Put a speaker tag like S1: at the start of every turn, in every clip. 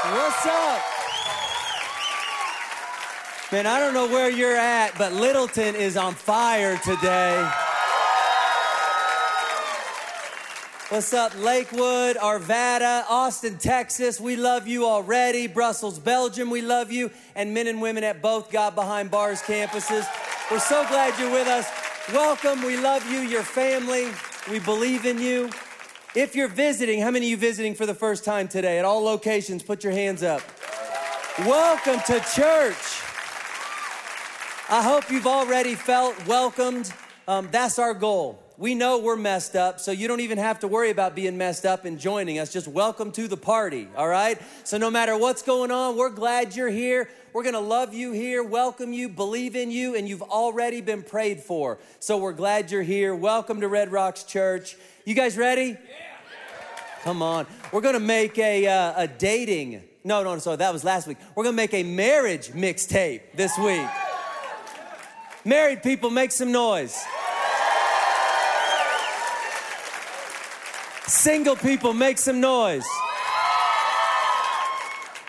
S1: What's up? Man, I don't know where you're at, but Littleton is on fire today. What's up, Lakewood, Arvada, Austin, Texas? We love you already. Brussels, Belgium, we love you. And men and women at both God Behind Bars campuses. We're so glad you're with us. Welcome. We love you, your family. We believe in you. If you're visiting, how many of you visiting for the first time today at all locations? Put your hands up. Welcome to church. I hope you've already felt welcomed. Um, that's our goal. We know we're messed up, so you don't even have to worry about being messed up and joining us. Just welcome to the party, all right? So, no matter what's going on, we're glad you're here. We're gonna love you here, welcome you, believe in you, and you've already been prayed for. So, we're glad you're here. Welcome to Red Rocks Church. You guys ready? Yeah. Come on. We're gonna make a, uh, a dating, no, no, sorry, that was last week. We're gonna make a marriage mixtape this week. Married people, make some noise. Single people, make some noise.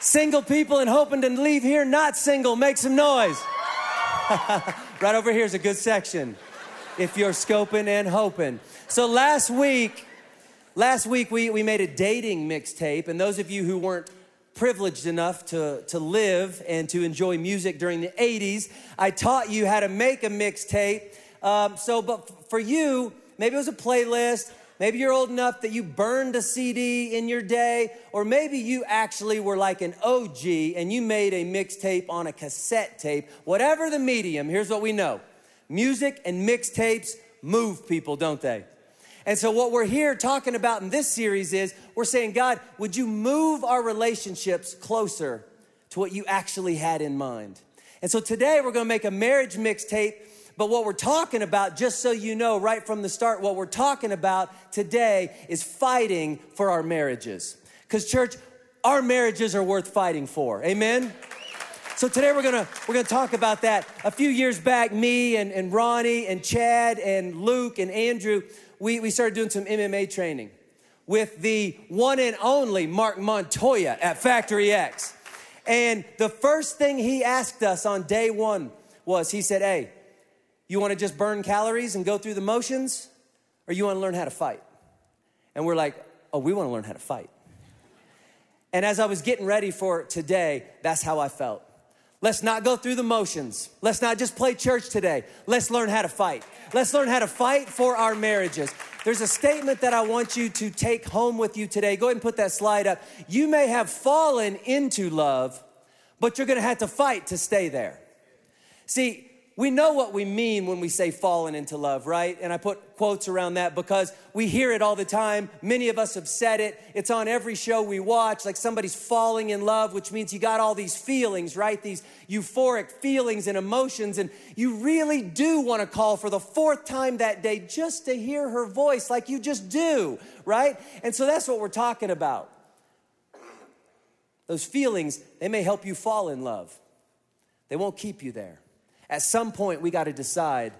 S1: Single people and hoping to leave here not single, make some noise. right over here is a good section if you're scoping and hoping. So last week, last week we, we made a dating mixtape, and those of you who weren't privileged enough to, to live and to enjoy music during the 80s, I taught you how to make a mixtape. Um, so, but for you, maybe it was a playlist, Maybe you're old enough that you burned a CD in your day, or maybe you actually were like an OG and you made a mixtape on a cassette tape. Whatever the medium, here's what we know music and mixtapes move people, don't they? And so, what we're here talking about in this series is we're saying, God, would you move our relationships closer to what you actually had in mind? And so, today we're gonna make a marriage mixtape but what we're talking about, just so you know right from the start, what we're talking about today is fighting for our marriages. Because, church, our marriages are worth fighting for. Amen? So today we're gonna we're gonna talk about that. A few years back, me and, and Ronnie and Chad and Luke and Andrew, we, we started doing some MMA training with the one and only Marc Montoya at Factory X. And the first thing he asked us on day one was he said, Hey, you want to just burn calories and go through the motions, or you want to learn how to fight? And we're like, oh, we want to learn how to fight. And as I was getting ready for today, that's how I felt. Let's not go through the motions. Let's not just play church today. Let's learn how to fight. Let's learn how to fight for our marriages. There's a statement that I want you to take home with you today. Go ahead and put that slide up. You may have fallen into love, but you're gonna have to fight to stay there. See, we know what we mean when we say fallen into love, right? And I put quotes around that because we hear it all the time. Many of us have said it. It's on every show we watch, like somebody's falling in love, which means you got all these feelings, right? These euphoric feelings and emotions. And you really do want to call for the fourth time that day just to hear her voice, like you just do, right? And so that's what we're talking about. Those feelings, they may help you fall in love, they won't keep you there. At some point, we got to decide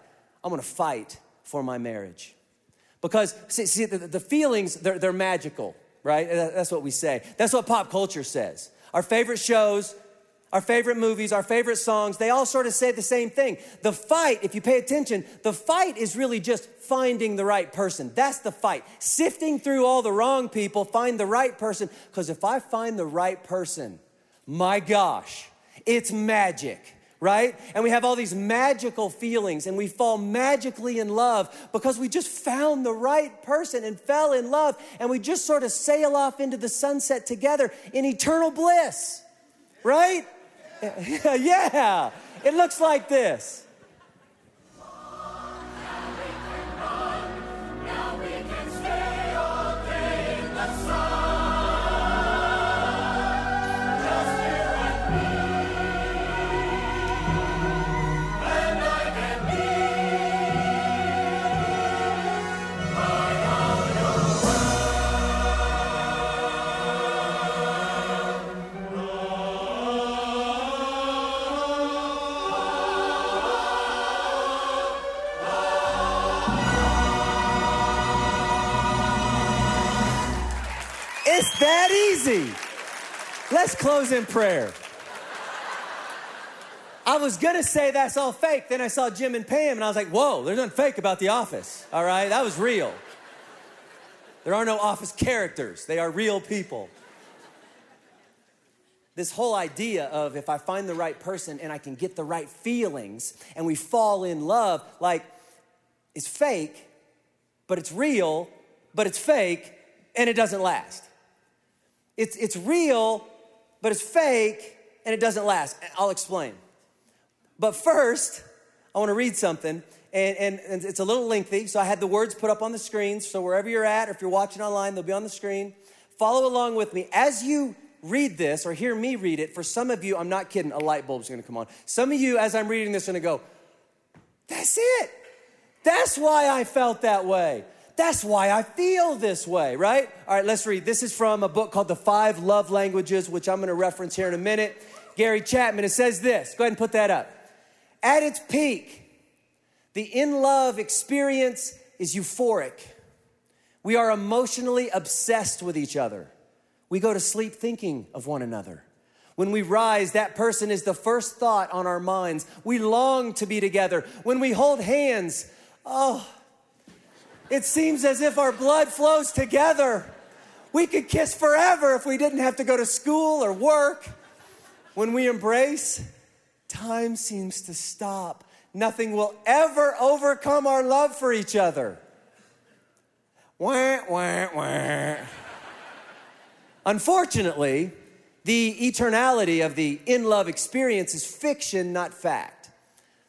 S1: I'm gonna fight for my marriage. Because, see, see the, the, feelings, they're, they're magical, right? That's what we say. That's what pop culture says. Our favorite shows, our favorite movies, our favorite songs, they all sort of say the same thing. The fight, if you pay attention, the fight is really just finding the right person. That's the fight. Sifting through all the wrong people, find the right person. Because if I find the right person, my gosh, it's magic right? And we have all these magical feelings and we fall magically in love because we just found the right person and fell in love and we just sort of sail off into the sunset together in eternal bliss, right? yeah, it looks like this. That easy. Let's close in prayer. I was gonna say that's all fake. Then I saw Jim and Pam, and I was like, whoa, there's nothing fake about The Office. All right, that was real. There are no office characters, they are real people. This whole idea of if I find the right person and I can get the right feelings and we fall in love, like, is fake, but it's real, but it's fake, and it doesn't last. It's, it's real, but it's fake, and it doesn't last. I'll explain. But first, I want to read something, and, and, and, it's a little lengthy, so I had the words put up on the screens. So wherever you're at, or if you're watching online, they'll be on the screen. Follow along with me. As you read this or hear me read it, for some of you, I'm not kidding, a light bulb's gonna come on. Some of you, as I'm reading this, are gonna go, That's it. That's why I felt that way. That's why I feel this way, right? All right, let's read. This is from a book called The Five Love Languages, which I'm gonna reference here in a minute. Gary Chapman, it says this. Go ahead and put that up. At its peak, the in love experience is euphoric. We are emotionally obsessed with each other. We go to sleep thinking of one another. When we rise, that person is the first thought on our minds. We long to be together. When we hold hands, oh, it seems as if our blood flows together. We could kiss forever if we didn't have to go to school or work. When we embrace, time seems to stop. Nothing will ever overcome our love for each other. Wah, wah, wah. Unfortunately, the eternality of the in love experience is fiction, not fact.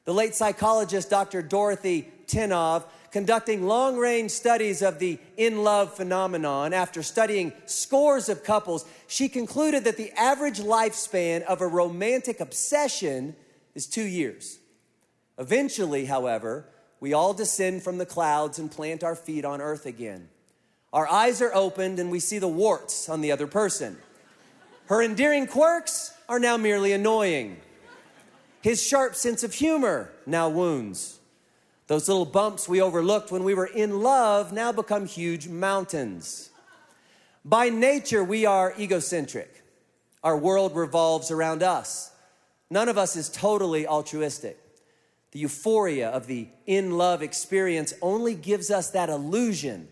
S1: The late psychologist Dr. Dorothy Tennov, conducting long range studies of the in love phenomenon, after studying scores of couples, she concluded that the average lifespan of a romantic obsession is two years. Eventually, however, we all descend from the clouds and plant our feet on earth again. Our eyes are opened and we see the warts on the other person. Her endearing quirks are now merely annoying. His sharp sense of humor now wounds. Those little bumps we overlooked when we were in love now become huge mountains. By nature, we are egocentric. Our world revolves around us. None of us is totally altruistic. The euphoria of the in love experience only gives us that illusion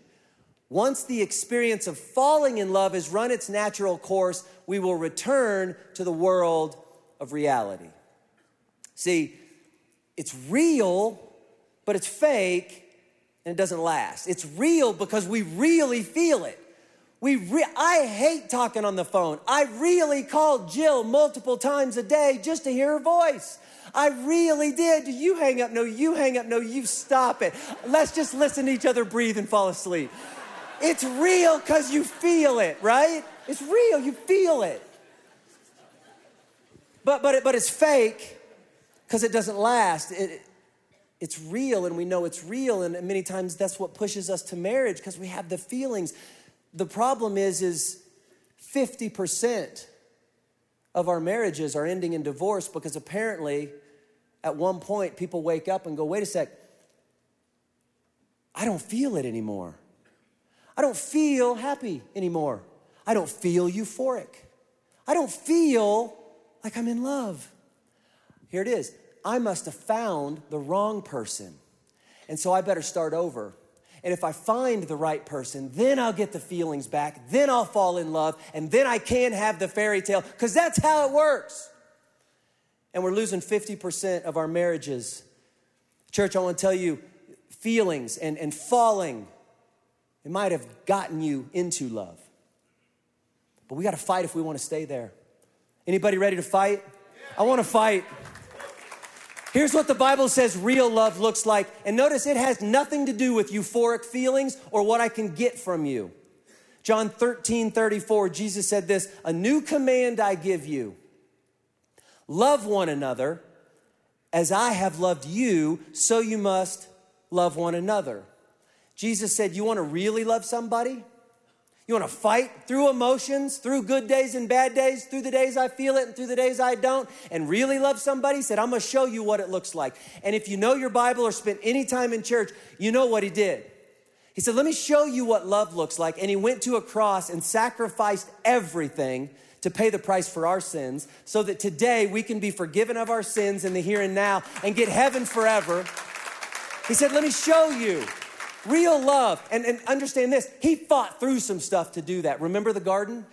S1: once the experience of falling in love has run its natural course, we will return to the world of reality. See, it's real, but it's fake and it doesn't last. It's real because we really feel it. We re- I hate talking on the phone. I really called Jill multiple times a day just to hear her voice. I really did. You hang up? No, you hang up. No, you stop it. Let's just listen to each other breathe and fall asleep. It's real because you feel it, right? It's real, you feel it. But, but, it, but it's fake because it doesn't last. It, it's real and we know it's real and many times that's what pushes us to marriage because we have the feelings the problem is is 50% of our marriages are ending in divorce because apparently at one point people wake up and go wait a sec i don't feel it anymore I don't feel happy anymore. I don't feel euphoric. I don't feel like I'm in love. Here it is. I must have found the wrong person. And so I better start over. And if I find the right person, then I'll get the feelings back. Then I'll fall in love. And then I can have the fairy tale because that's how it works. And we're losing 50% of our marriages. Church, I want to tell you feelings and, and falling it might have gotten you into love. But we got to fight if we want to stay there. Anybody ready to fight? I want to fight. Here's what the Bible says real love looks like. And notice it has nothing to do with euphoric feelings or what I can get from you. John 13, 34, Jesus said this A new command I give you love one another as I have loved you, so you must love one another. Jesus said, You want to really love somebody? You want to fight through emotions, through good days and bad days, through the days I feel it and through the days I don't, and really love somebody? Said, I'm going to show you what it looks like. And if you know your Bible or spent any time in church, you know what he did. He said, Let me show you what love looks like. And he went to a cross and sacrificed everything to pay the price for our sins so that today we can be forgiven of our sins in the here and now and get heaven forever. He said, Let me show you real love. And, and understand this, he fought through some stuff to do that. Remember the garden?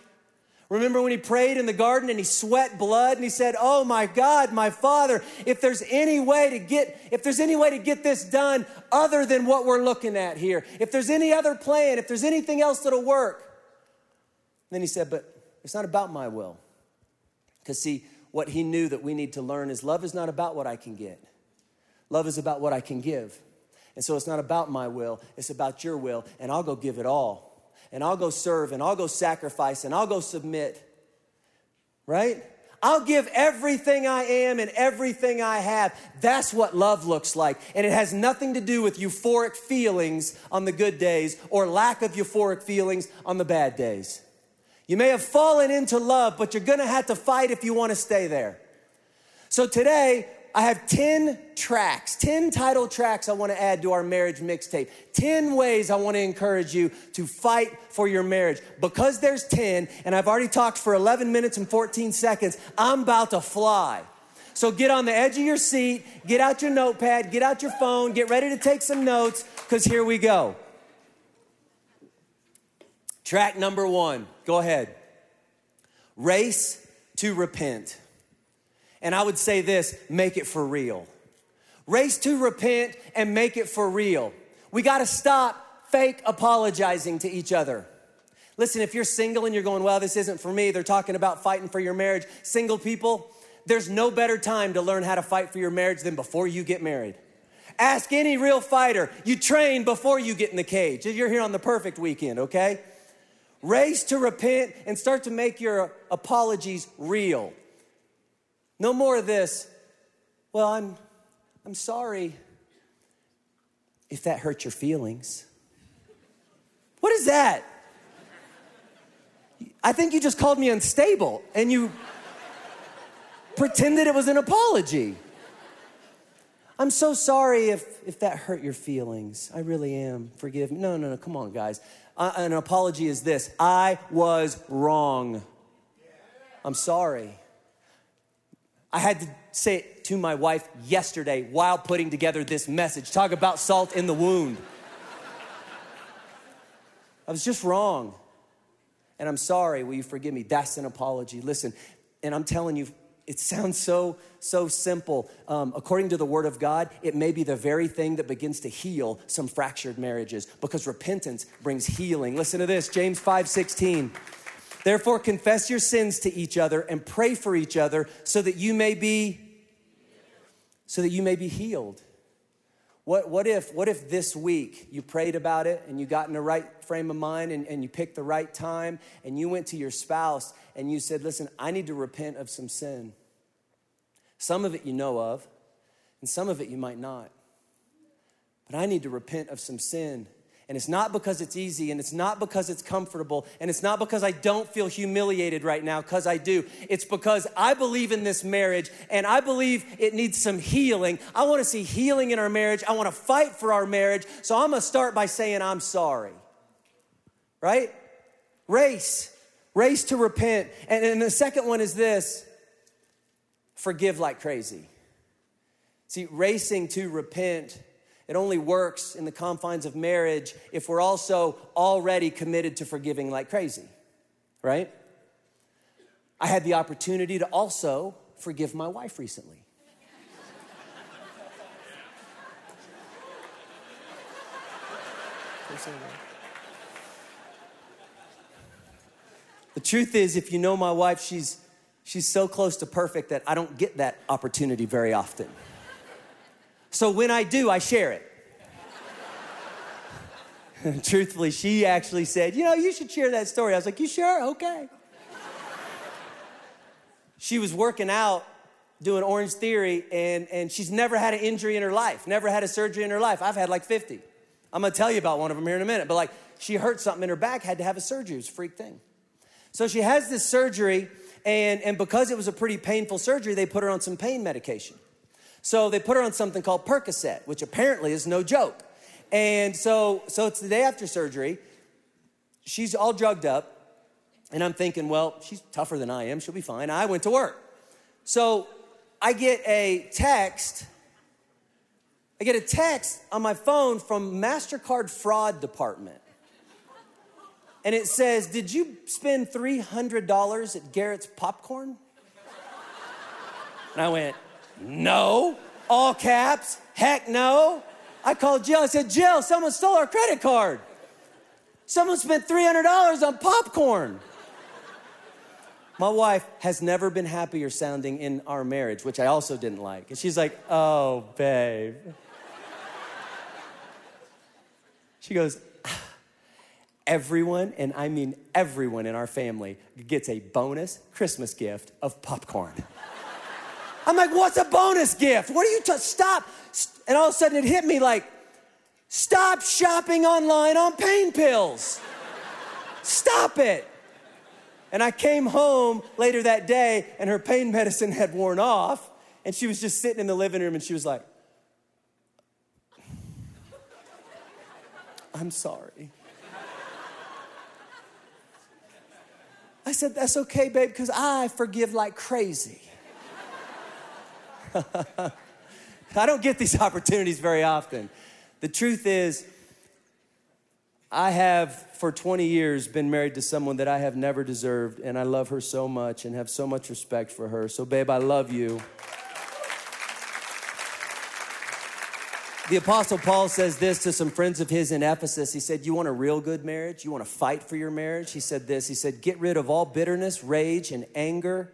S1: Remember when he prayed in the garden and he sweat blood and he said, "Oh my God, my Father, if there's any way to get if there's any way to get this done other than what we're looking at here. If there's any other plan, if there's anything else that'll work." Then he said, "But it's not about my will." Cuz see, what he knew that we need to learn is love is not about what I can get. Love is about what I can give. And so it's not about my will, it's about your will, and I'll go give it all and I'll go serve and I'll go sacrifice and I'll go submit, right? I'll give everything I am and everything I have. That's what love looks like. And it has nothing to do with euphoric feelings on the good days or lack of euphoric feelings on the bad days. You may have fallen into love, but you're gonna have to fight if you wanna stay there. So today, I have 10 tracks, 10 title tracks I want to add to our marriage mixtape. 10 ways I want to encourage you to fight for your marriage. Because there's 10, and I've already talked for 11 minutes and 14 seconds, I'm about to fly. So get on the edge of your seat, get out your notepad, get out your phone, get ready to take some notes, because here we go. Track number one, go ahead. Race to repent. And I would say this make it for real. Race to repent and make it for real. We got to stop fake apologizing to each other. Listen, if you're single and you're going, well, this isn't for me, they're talking about fighting for your marriage. Single people, there's no better time to learn how to fight for your marriage than before you get married. Ask any real fighter. You train before you get in the cage. You're here on the perfect weekend, okay? Race to repent and start to make your apologies real. No more of this, well, I'm, I'm sorry if that hurt your feelings. What is that? I think you just called me unstable and you pretended it was an apology. I'm so sorry if, if that hurt your feelings. I really am. Forgive me. No, no, no. Come on, guys. Uh, an apology is this I was wrong. I'm sorry. I had to say it to my wife yesterday while putting together this message. Talk about salt in the wound. I was just wrong. And I'm sorry. Will you forgive me? That's an apology. Listen, and I'm telling you, it sounds so so simple um, according to the word of god it may be the very thing that begins to heal some fractured marriages because repentance brings healing listen to this james 5 16 Therefore, confess your sins to each other and pray for each other so that you may be so that you may be healed. What, what, if, what if this week you prayed about it and you got in the right frame of mind and, and you picked the right time and you went to your spouse and you said, Listen, I need to repent of some sin. Some of it you know of, and some of it you might not. But I need to repent of some sin. And it's not because it's easy, and it's not because it's comfortable, and it's not because I don't feel humiliated right now, because I do. It's because I believe in this marriage, and I believe it needs some healing. I want to see healing in our marriage. I want to fight for our marriage. So I'm going to start by saying, I'm sorry. Right? Race. Race to repent. And, the second one is this forgive like crazy. See, racing to repent it only works in the confines of marriage if we're also already committed to forgiving like crazy, right? I had the opportunity to also forgive my wife recently. The truth is, if you know my wife, she's, she's so close to perfect that I don't get that opportunity very often. So when I do, I share it. Truthfully, she actually said, You know, you should share that story. I was like, You sure? Okay. she was working out doing Orange Theory, and, and she's never had an injury in her life, never had a surgery in her life. I've had like 50. I'm gonna tell you about one of them here in a minute, but like she hurt something in her back, had to have a surgery. It was a freak thing. So she has this surgery, and, and because it was a pretty painful surgery, they put her on some pain medication. So they put her on something called Percocet, which apparently is no joke. And so, so it's the day after surgery. She's all drugged up. And I'm thinking, well, she's tougher than I am. She'll be fine. I went to work. So I get a text. I get a text on my phone from MasterCard fraud department. And it says, Did you spend $300 at Garrett's popcorn? And I went, No. All caps, heck no. I called Jill. I said, Jill, someone stole our credit card. Someone spent $300 on popcorn. My wife has never been happier sounding in our marriage, which I also didn't like. And she's like, Oh, babe. She goes, ah, Everyone, and I mean everyone in our family, gets a bonus Christmas gift of popcorn. I'm like, What's a bonus gift? What are you, t- stop. And all of a sudden it hit me like, Stop shopping online on pain pills. Stop it. And I came home later that day and her pain medicine had worn off. And she was just sitting in the living room and she was like, I'm sorry. I said, That's okay, babe, because I forgive like crazy. I don't get these opportunities very often. The truth is, I have for 20 years been married to someone that I have never deserved, and I love her so much and have so much respect for her. So, babe, I love you. The Apostle Paul says this to some friends of his in Ephesus. He said, You want a real good marriage? You want to fight for your marriage? He said this He said, Get rid of all bitterness, rage, and anger,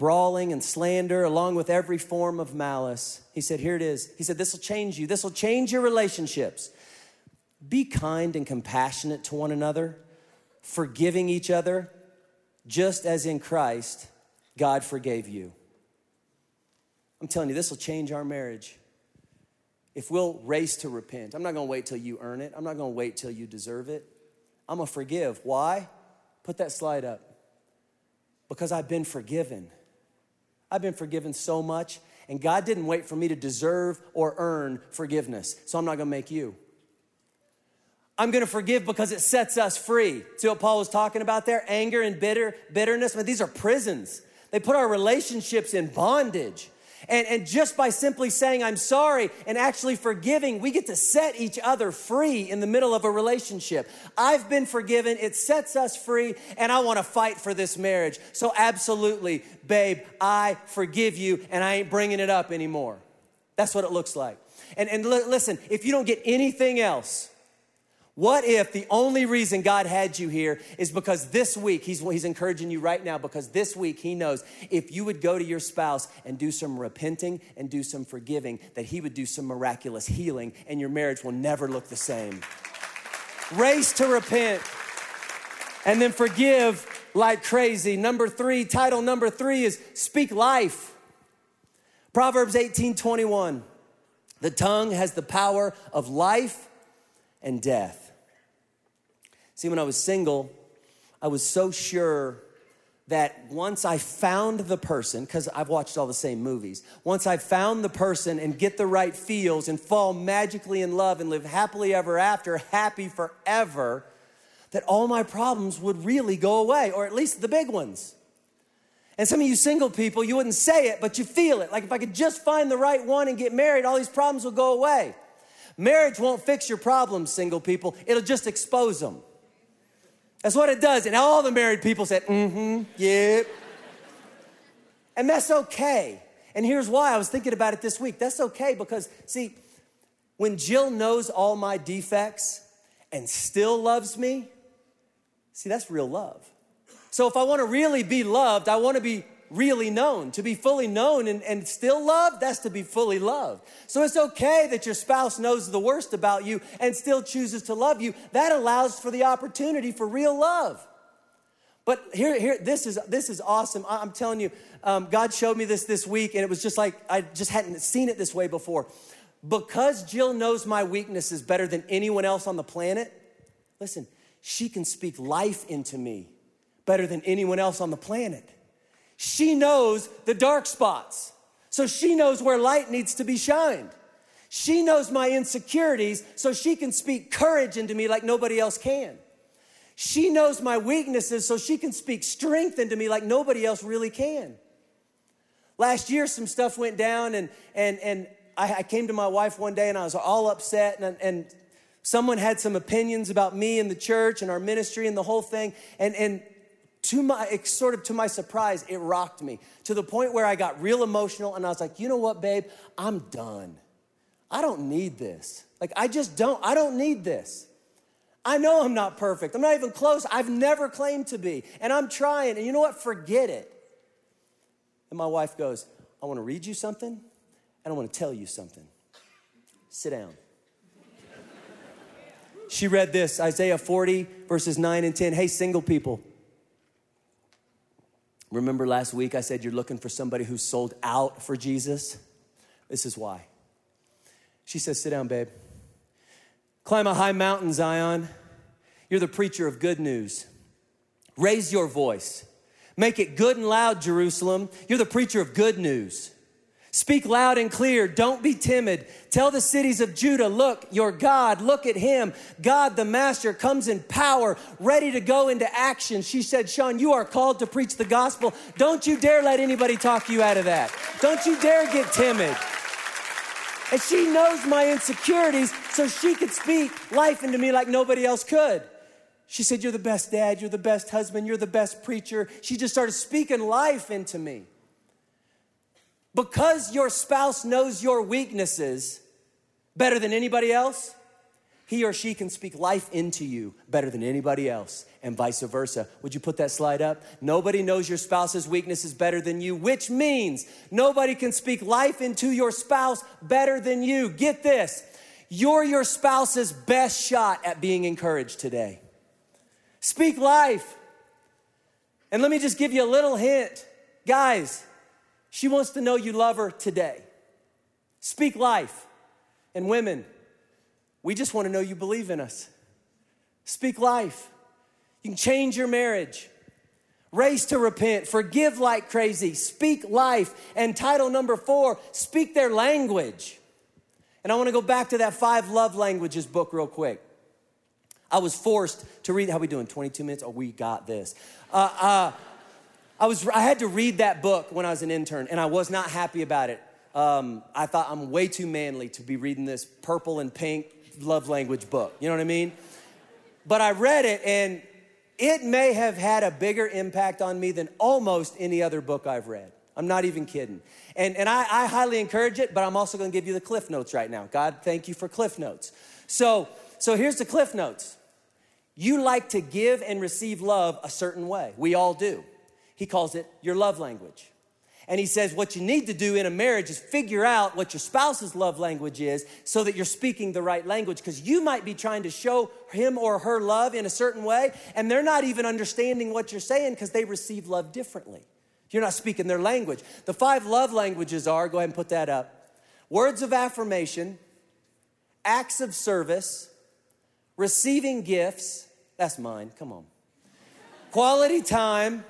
S1: brawling, and slander, along with every form of malice. He said, Here it is. He said, This will change you. This will change your relationships. Be kind and compassionate to one another, forgiving each other, just as in Christ God forgave you. I'm telling you, this will change our marriage. If we'll race to repent, I'm not gonna wait till you earn it. I'm not gonna wait till you deserve it. I'm gonna forgive. Why? Put that slide up. Because I've been forgiven. I've been forgiven so much, and God didn't wait for me to deserve or earn forgiveness. So I'm not gonna make you. I'm to forgive because it sets us free. See what Paul was talking about there? Anger and bitter, bitterness. I mean, these are prisons. They put our relationships in bondage. And, and just by simply saying, I'm sorry, and actually forgiving, we get to set each other free in the middle of a relationship. I've been forgiven, it sets us free, and I wanna fight for this marriage. So, absolutely, babe, I forgive you, and I ain't bringing it up anymore. That's what it looks like. And, and l- listen, if you don't get anything else, what if the only reason God had you here is because this week, he's, he's encouraging you right now, because this week He knows if you would go to your spouse and do some repenting and do some forgiving, that He would do some miraculous healing and your marriage will never look the same. Race to repent and then forgive like crazy. Number three, title number three is Speak Life. Proverbs 18 21. The tongue has the power of life and death. See, when I was single, I was so sure that once I found the person, because I've watched all the same movies, once I found the person and get the right feels and fall magically in love and live happily ever after, happy forever, that all my problems would really go away, or at least the big ones. And some of you single people, you wouldn't say it, but you feel it. Like if I could just find the right one and get married, all these problems will go away. Marriage won't fix your problems, single people, it'll just expose them. That's what it does. And all the married people said, mm hmm, yep. and that's okay. And here's why I was thinking about it this week. That's okay because, see, when Jill knows all my defects and still loves me, see, that's real love. So if I wanna really be loved, I wanna be really known. To be fully known and, and still loved, that's to be fully loved. So it's okay that your spouse knows the worst about you and still chooses to love you. That allows for the opportunity for real love. But here, here, this is this is awesome. I'm telling you, um, God showed me this this week, and it was just like I just hadn't seen it this way before. Because Jill knows my weaknesses better than anyone else on the planet. Listen, she can speak life into me better than anyone else on the planet. She knows the dark spots. So she knows where light needs to be shined. She knows my insecurities, so she can speak courage into me like nobody else can. She knows my weaknesses, so she can speak strength into me like nobody else really can. Last year, some stuff went down, and, and, and I, I came to my wife one day and I was all upset, and, and someone had some opinions about me and the church and our ministry and the whole thing. And, and to my sort of to my surprise, it rocked me to the point where I got real emotional and I was like, you know what, babe? I'm done. I don't need this. Like, I just don't, I don't need this. I know I'm not perfect. I'm not even close. I've never claimed to be. And I'm trying. And you know what? Forget it. And my wife goes, I want to read you something and I want to tell you something. Sit down. she read this Isaiah 40, verses 9 and 10. Hey, single people. Remember last week I said you're looking for somebody who's sold out for Jesus? This is why. She says, Sit down, babe. Climb a high mountain, Zion. You're the preacher of good news. Raise your voice. Make it good and loud, Jerusalem. You're the preacher of good news. Speak loud and clear. Don't be timid. Tell the cities of Judah, look, your God, look at him. God, the master, comes in power, ready to go into action. She said, Shawn, you are called to preach the gospel. Don't you dare let anybody talk you out of that. Don't you dare get timid. And she knows my insecurities, so she could speak life into me like nobody else could. She said, You're the best dad, you're the best husband, you're the best preacher. She just started speaking life into me. Because your spouse knows your weaknesses better than anybody else, he or she can speak life into you better than anybody else, and vice versa. Would you put that slide up? Nobody knows your spouse's weaknesses better than you, which means nobody can speak life into your spouse better than you. Get this you're your spouse's best shot at being encouraged today. Speak life. And let me just give you a little hint. Guys, she wants to know you love her today. Speak life. And women, we just want to know you believe in us. Speak life. You can change your marriage. Race to repent. Forgive like crazy. Speak life. And title number four, speak their language. And I want to go back to that five love languages book real quick. I was forced to read. How we doing? 22 minutes? Oh, we got this. Uh, uh, I was. I had to read that book when I was an intern, and I was not happy about it. Um, I thought I'm way too manly to be reading this purple and pink love language book. You know what I mean? But I read it and it may have had a bigger impact on me than almost any other book I've read. I'm not even kidding. And, and I, I highly encourage it, but I'm also gonna give you the cliff notes right now. God, thank you for cliff notes. So, so here's the cliff notes. You like to give and receive love a certain way. We all do. He calls it your love language. And he says, what you need to do in a marriage is figure out what your spouse's love language is so that you're speaking the right language. Because you might be trying to show him or her love in a certain way, and they're not even understanding what you're saying because they receive love differently. You're not speaking their language. The five love languages are go ahead and put that up words of affirmation, acts of service, receiving gifts. That's mine, come on. Quality time,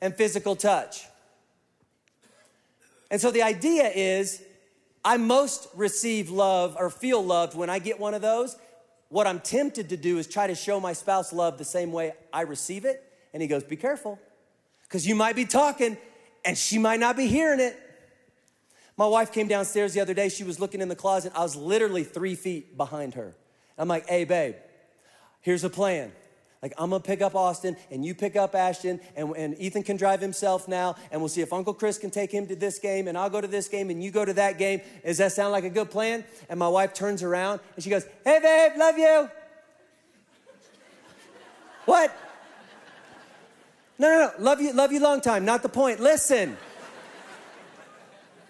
S1: and physical touch. And so the idea is I most receive love or feel loved when I get one of those. What I'm tempted to do is try to show my spouse love the same way I receive it. And he goes, Be careful, because you might be talking and she might not be hearing it. My wife came downstairs the other day. She was looking in the closet. I was literally three feet behind her. I'm like, Hey, babe, here's a plan. Like, I'm gonna pick up Austin and you pick up Ashton, and, and Ethan can drive himself now, and we'll see if Uncle Chris can take him to this game, and I'll go to this game, and you go to that game. Does that sound like a good plan? And my wife turns around and she goes, Hey, babe, love you. what? No, no, no, love you, love you long time, not the point. Listen.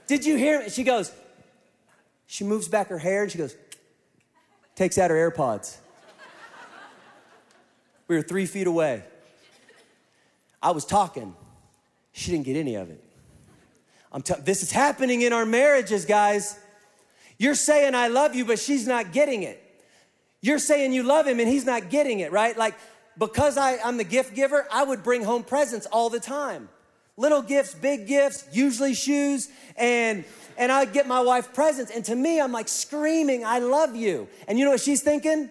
S1: Did you hear me? She goes, she moves back her hair and she goes, takes out her AirPods. We were three feet away. I was talking. She didn't get any of it. I'm t- this is happening in our marriages, guys. You're saying I love you, but she's not getting it. You're saying you love him and he's not getting it, right? Like, because I, I'm the gift giver, I would bring home presents all the time. Little gifts, big gifts, usually shoes, and and I'd get my wife presents. And to me, I'm like screaming, I love you. And you know what she's thinking?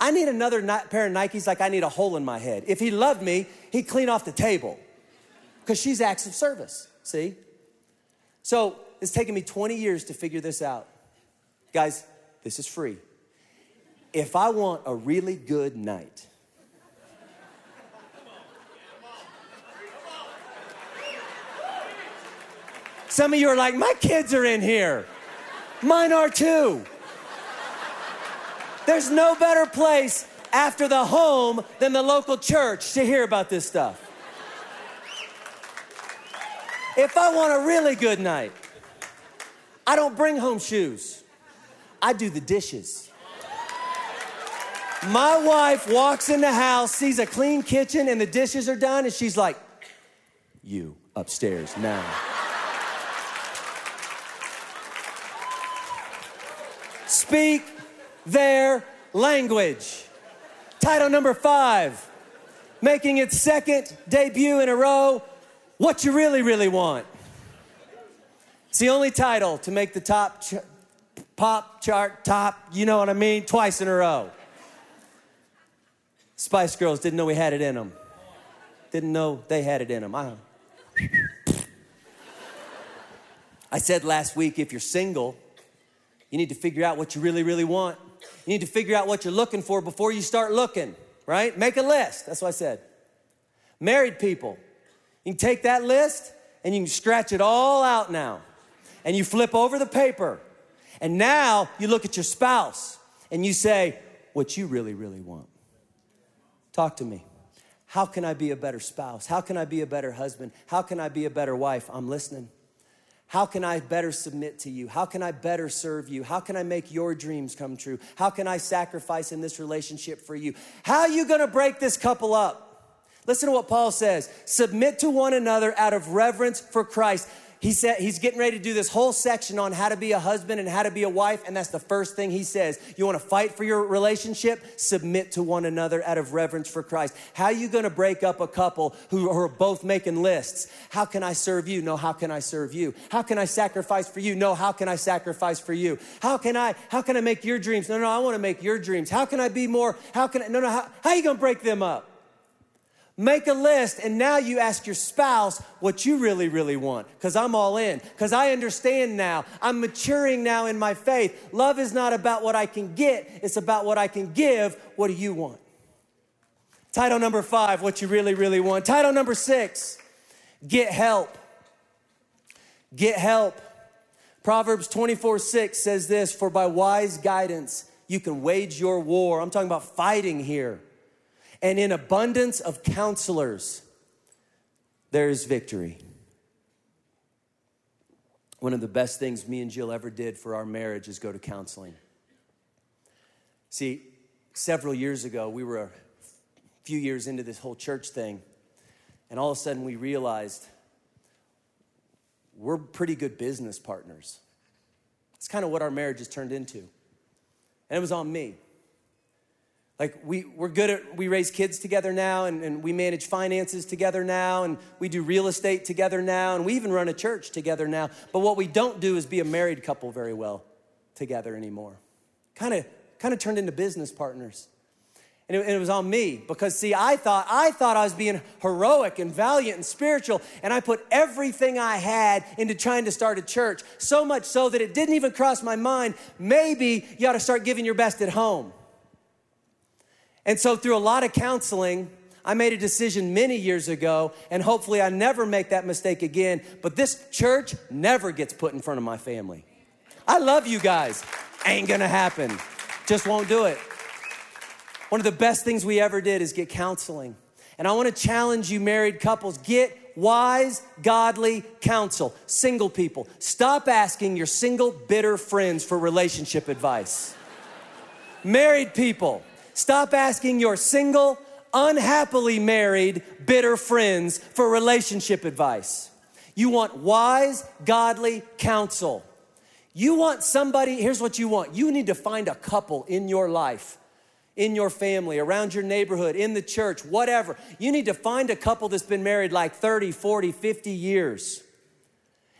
S1: I need another pair of Nikes like I need a hole in my head. If he loved me, he'd clean off the table. Because she's acts of service, see? So it's taken me 20 years to figure this out. Guys, this is free. If I want a really good night, Some of you are like, my kids are in here. Mine are too. There's no better place after the home than the local church to hear about this stuff. If I want a really good night, I don't bring home shoes. I do the dishes. My wife walks in the house, sees a clean kitchen, and the dishes are done, and she's like, You upstairs now. Speak their language. Title number five, making its second debut in a row What You Really, Really Want. It's the only title to make the top ch- pop chart top, you know what I mean, twice in a row. Spice Girls didn't know we had it in them. Didn't know they had it in them. I, I said last week if you're single, you need to figure out what you really, really want. You need to figure out what you're looking for before you start looking, right? Make a list. That's what I said. Married people, you can take that list and you can scratch it all out now. And you flip over the paper. And now you look at your spouse and you say, what you really, really want. Talk to me. How can I be a better spouse? How can I be a better husband? How can I be a better wife? I'm listening. How can I better submit to you? How can I better serve you? How can I make your dreams come true? How can I sacrifice in this relationship for you? How are you gonna break this couple up? Listen to what Paul says submit to one another out of reverence for Christ he said he's getting ready to do this whole section on how to be a husband and how to be a wife and that's the first thing he says. You want to fight for your relationship? Submit to one another out of reverence for christ. How are you going to break up a couple who are both making lists? How can i serve you? No how can i serve you? How can i sacrifice for you? No how can i sacrifice for you? How can i how can i make your dreams? No no i want to make your dreams. How can i be more how can i no no how, how are you going to break them up Make a list, and now you ask your spouse what you really, really want. Because I'm all in. Because I understand now. I'm maturing now in my faith. Love is not about what I can get, it's about what I can give. What do you want? Title number five, what you really, really want. Title number six, get help. Get help. Proverbs 24 6 says this For by wise guidance you can wage your war. I'm talking about fighting here and in abundance of counselors, there is victory. One of the best things me and Jill ever did for our marriage is go to counseling. See, several years ago, we were a few years into this whole church thing, and all of a sudden we realized we're pretty good business partners. It's kind of what our marriage has turned into. And it was on me. Like we, we're good at, we raise kids together now and, and we manage finances together now and we do real estate together now and we even run a church together now. But what we don't do is be a married couple very well together anymore. Kind of, kind of turned into business partners. And it, and it was on me because see, I thought, I thought I was being heroic and valiant and spiritual and I put everything I had into trying to start a church. So much so that it didn't even cross my mind, maybe you ought to start giving your best at home. And so, through a lot of counseling, I made a decision many years ago, and hopefully, I never make that mistake again. But this church never gets put in front of my family. I love you guys. Ain't gonna happen. Just won't do it. One of the best things we ever did is get counseling. And I wanna challenge you, married couples, get wise, godly counsel. Single people, stop asking your single, bitter friends for relationship advice. Married people, Stop asking your single, unhappily married, bitter friends for relationship advice. You want wise, godly counsel. You want somebody, here's what you want you need to find a couple in your life in your family, around your neighborhood, in the church, whatever. You need to find a couple that's been married like 30, 40, 50 years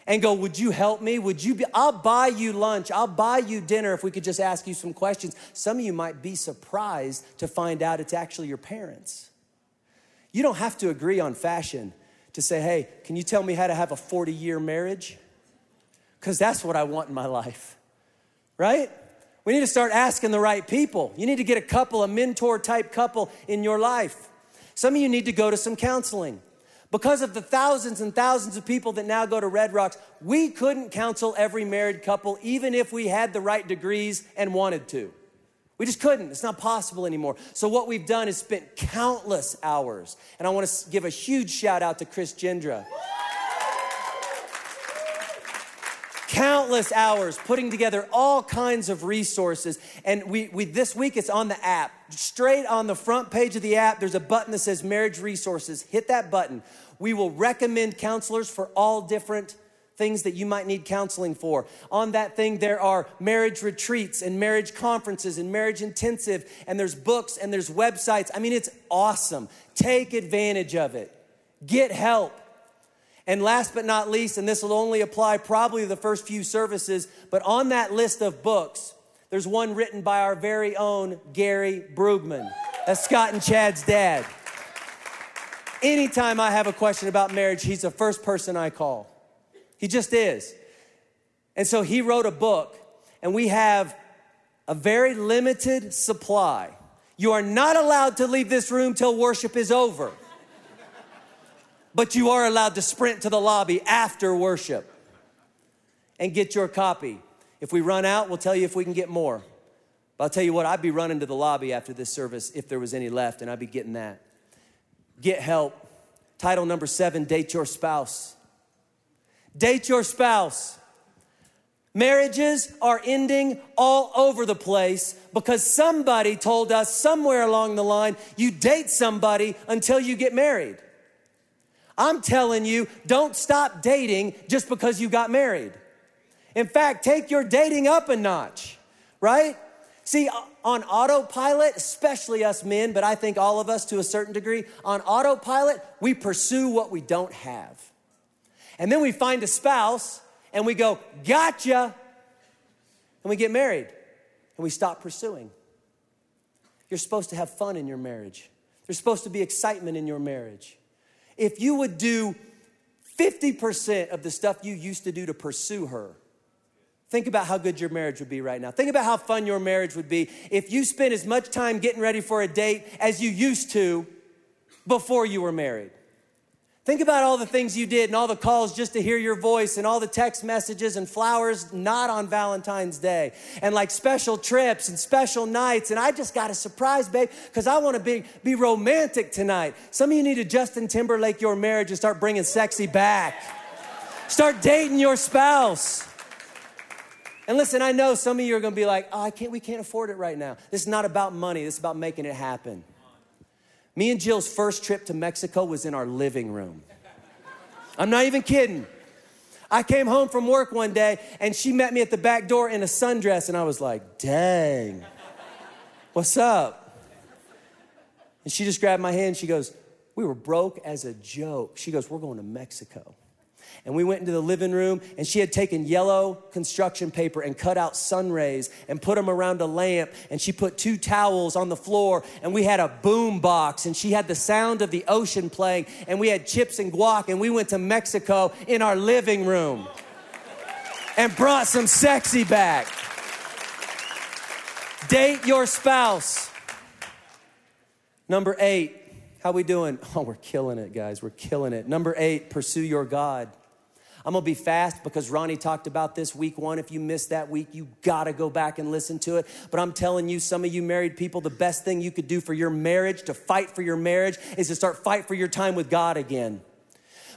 S1: and go, Would you help me? Would you be? I'll buy you lunch. I'll buy you dinner if we could just ask you some questions. Some of you might be surprised to find out it's actually your parents. You don't have to agree on fashion to say, Hey, can you tell me how to have a 40 year marriage? Because that's what I want in my life, right? We need to start asking the right people. You need to get a couple, a mentor type couple in your life. Some of you need to go to some counseling. Because of the thousands and thousands of people that now go to Red Rocks, we couldn't counsel every married couple, even if we had the right degrees and wanted to. We just couldn't. It's not possible anymore. So, what we've done is spent countless hours. And I want to give a huge shout out to Chris Gendra. Countless hours putting together all kinds of resources. And we, we, this week it's on the app. Straight on the front page of the app, there's a button that says marriage resources. Hit that button. We will recommend counselors for all different things that you might need counseling for. On that thing, there are marriage retreats and marriage conferences and marriage intensive, and there's books and there's websites. I mean, it's awesome. Take advantage of it. Get help. And last but not least, and this will only apply probably the first few services, but on that list of books, there's one written by our very own Gary Brugman. That's Scott and Chad's dad. Anytime I have a question about marriage, he's the first person I call. He just is. And so he wrote a book, and we have a very limited supply. You are not allowed to leave this room till worship is over but you are allowed to sprint to the lobby after worship and get your copy. If we run out, we'll tell you if we can get more. But I'll tell you what, I'd be running to the lobby after this service if there was any left, and I'd be getting that. Get help. Title number seven Date Your Spouse. Date your spouse. Marriages are ending all over the place because somebody told us somewhere along the line you date somebody until you get married. I'm telling you, don't stop dating just because you got married. In fact, take your dating up a notch, right? See, on autopilot, especially us men, but I think all of us to a certain degree, on autopilot, we pursue what we don't have. And then we find a spouse and we go, gotcha. And we get married and we stop pursuing. You're supposed to have fun in your marriage, there's supposed to be excitement in your marriage if you would do 50% of the stuff you used to do to pursue her, think about how good your marriage would be right now. Think about how fun your marriage would be if you spent as much time getting ready for a date as you used to before you were married. Think about all the things you did and all the calls just to hear your voice and all the text messages and flowers not on Valentine's Day and like special trips and special nights. And I just got a surprise, babe, because I want to be, be romantic tonight. Some of you need to Justin Timberlake your marriage and start bringing sexy back. Start dating your spouse. And listen, I know some of you are going to be like, oh, I can't, we can't afford it right now. This is not about money. This is about making it happen. Me and Jill's first trip to Mexico was in our living room. I'm not even kidding. I came home from work one day and she met me at the back door in a sundress, and I was like, dang, what's up? And she just grabbed my hand. She goes, We were broke as a joke. She goes, We're going to Mexico. And we went into the living room, and she had taken yellow construction paper and cut out sun rays and put them around a lamp. And she put two towels on the floor, and we had a boom box, and she had the sound of the ocean playing, and we had chips and guac, and we went to Mexico in our living room and brought some sexy back. Date your spouse. Number eight, how we doing? Oh, we're killing it, guys. We're killing it. Number eight, pursue your God. I'm gonna be fast because Ronnie talked about this week one. If you missed that week, you gotta go back and listen to it. But I'm telling you, some of you married people, the best thing you could do for your marriage, to fight for your marriage, is to start fight for your time with God again.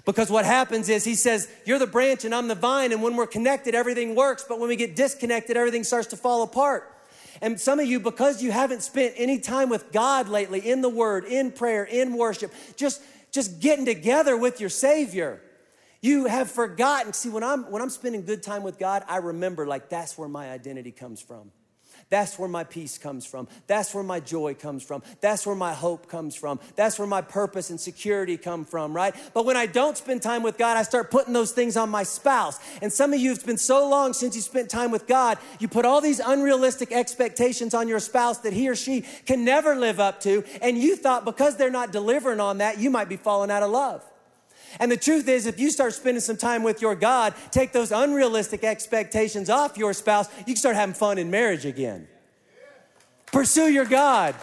S1: Because what happens is he says, You're the branch and I'm the vine, and when we're connected, everything works. But when we get disconnected, everything starts to fall apart. And some of you, because you haven't spent any time with God lately, in the Word, in prayer, in worship, just, just getting together with your Savior, you have forgotten. See, when I'm when I'm spending good time with God, I remember like that's where my identity comes from. That's where my peace comes from. That's where my joy comes from. That's where my hope comes from. That's where my purpose and security come from, right? But when I don't spend time with God, I start putting those things on my spouse. And some of you, it's been so long since you spent time with God, you put all these unrealistic expectations on your spouse that he or she can never live up to. And you thought because they're not delivering on that, you might be falling out of love. And the truth is, if you start spending some time with your God, take those unrealistic expectations off your spouse, you can start having fun in marriage again. Pursue your God.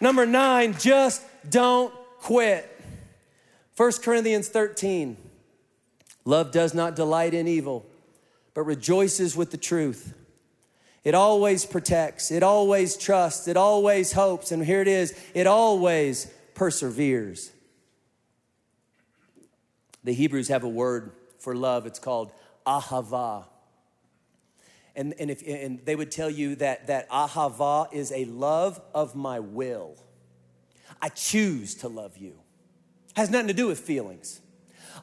S1: Number nine, just don't quit. 1 Corinthians 13. Love does not delight in evil, but rejoices with the truth. It always protects, it always trusts, it always hopes, and here it is it always perseveres. The Hebrews have a word for love, it's called ahava. And, and, if, and they would tell you that, that ahava is a love of my will. I choose to love you. Has nothing to do with feelings.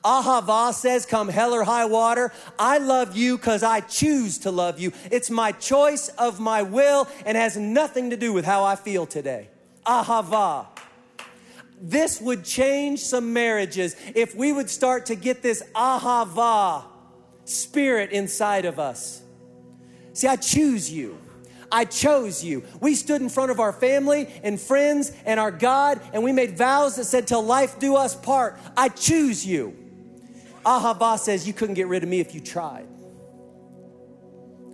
S1: Ahava says, Come hell or high water, I love you because I choose to love you. It's my choice of my will and has nothing to do with how I feel today. Ahava. This would change some marriages if we would start to get this ahava spirit inside of us. See, I choose you. I chose you. We stood in front of our family and friends and our God, and we made vows that said, Till life do us part, I choose you. Ahava says, You couldn't get rid of me if you tried.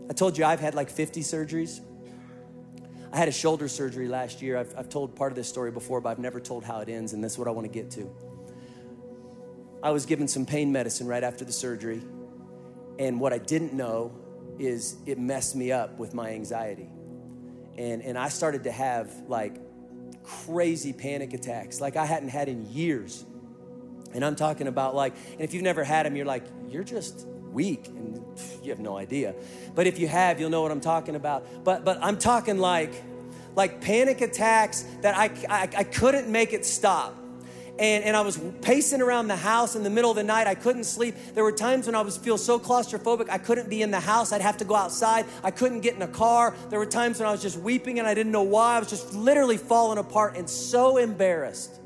S1: I told you I've had like 50 surgeries. I had a shoulder surgery last year. I've, I've told part of this story before, but I've never told how it ends, and that's what I want to get to. I was given some pain medicine right after the surgery, and what I didn't know is it messed me up with my anxiety. And, and I started to have like crazy panic attacks like I hadn't had in years. And I'm talking about like, and if you've never had them, you're like, you're just weak and you have no idea. But if you have, you'll know what I'm talking about. But but I'm talking like like panic attacks that I, I, I couldn't make it stop. And, and I was pacing around the house in the middle of the night. I couldn't sleep. There were times when I was feel so claustrophobic I couldn't be in the house. I'd have to go outside. I couldn't get in a car. There were times when I was just weeping and I didn't know why. I was just literally falling apart and so embarrassed.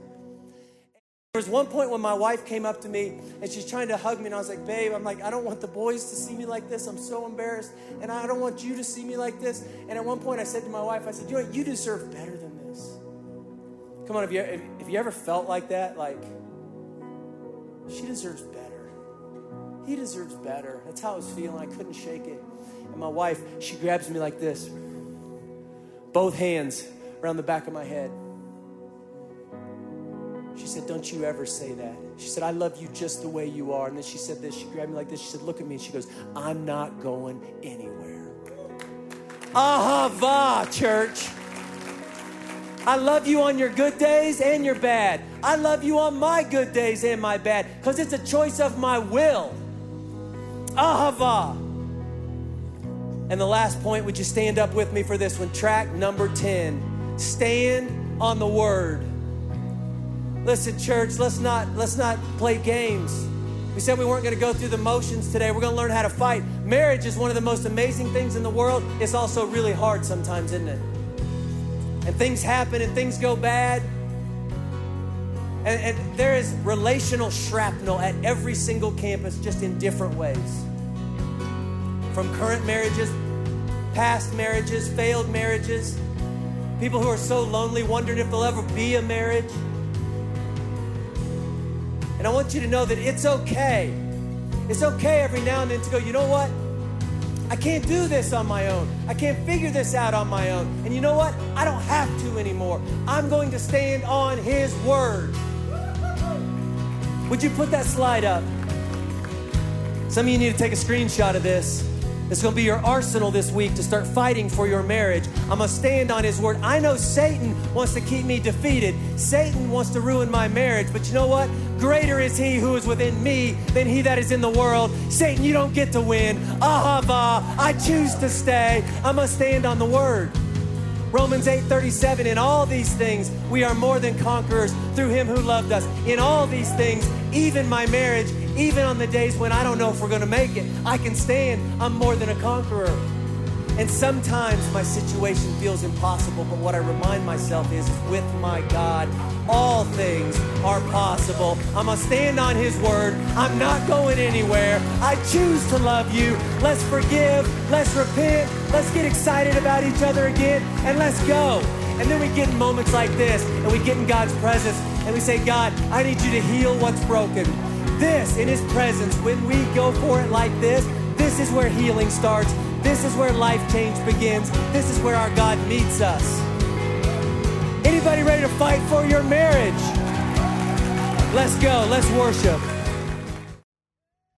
S1: There was one point when my wife came up to me and she's trying to hug me, and I was like, Babe, I'm like, I don't want the boys to see me like this. I'm so embarrassed, and I don't want you to see me like this. And at one point, I said to my wife, I said, You know what? You deserve better than this. Come on, have you, have you ever felt like that? Like, she deserves better. He deserves better. That's how I was feeling. I couldn't shake it. And my wife, she grabs me like this, both hands around the back of my head. She said, Don't you ever say that. She said, I love you just the way you are. And then she said this. She grabbed me like this. She said, Look at me. And she goes, I'm not going anywhere. Ahava, church. I love you on your good days and your bad. I love you on my good days and my bad because it's a choice of my will. Ahava. And the last point, would you stand up with me for this one? Track number 10. Stand on the word. Listen, church, let's not let's not play games. We said we weren't going to go through the motions today. We're going to learn how to fight. Marriage is one of the most amazing things in the world. It's also really hard sometimes, isn't it? And things happen and things go bad. And, and there is relational shrapnel at every single campus, just in different ways. From current marriages, past marriages, failed marriages, people who are so lonely, wondering if they'll ever be a marriage. And I want you to know that it's okay. It's okay every now and then to go, you know what? I can't do this on my own. I can't figure this out on my own. And you know what? I don't have to anymore. I'm going to stand on His word. Would you put that slide up? Some of you need to take a screenshot of this. It's going to be your arsenal this week to start fighting for your marriage. I'm going to stand on his word. I know Satan wants to keep me defeated. Satan wants to ruin my marriage. But you know what? Greater is he who is within me than he that is in the world. Satan, you don't get to win. Ahava, I choose to stay. I must stand on the word. Romans 8:37 in all these things we are more than conquerors through him who loved us. In all these things, even my marriage, even on the days when I don't know if we're going to make it, I can stand. I'm more than a conqueror. And sometimes my situation feels impossible, but what I remind myself is with my God, all things are possible. I'm gonna stand on His word. I'm not going anywhere. I choose to love you. Let's forgive. Let's repent. Let's get excited about each other again, and let's go. And then we get in moments like this, and we get in God's presence, and we say, God, I need you to heal what's broken. This, in His presence, when we go for it like this, this is where healing starts. This is where life change begins. This is where our God meets us. Anybody ready to fight for your marriage? Let's go. Let's worship.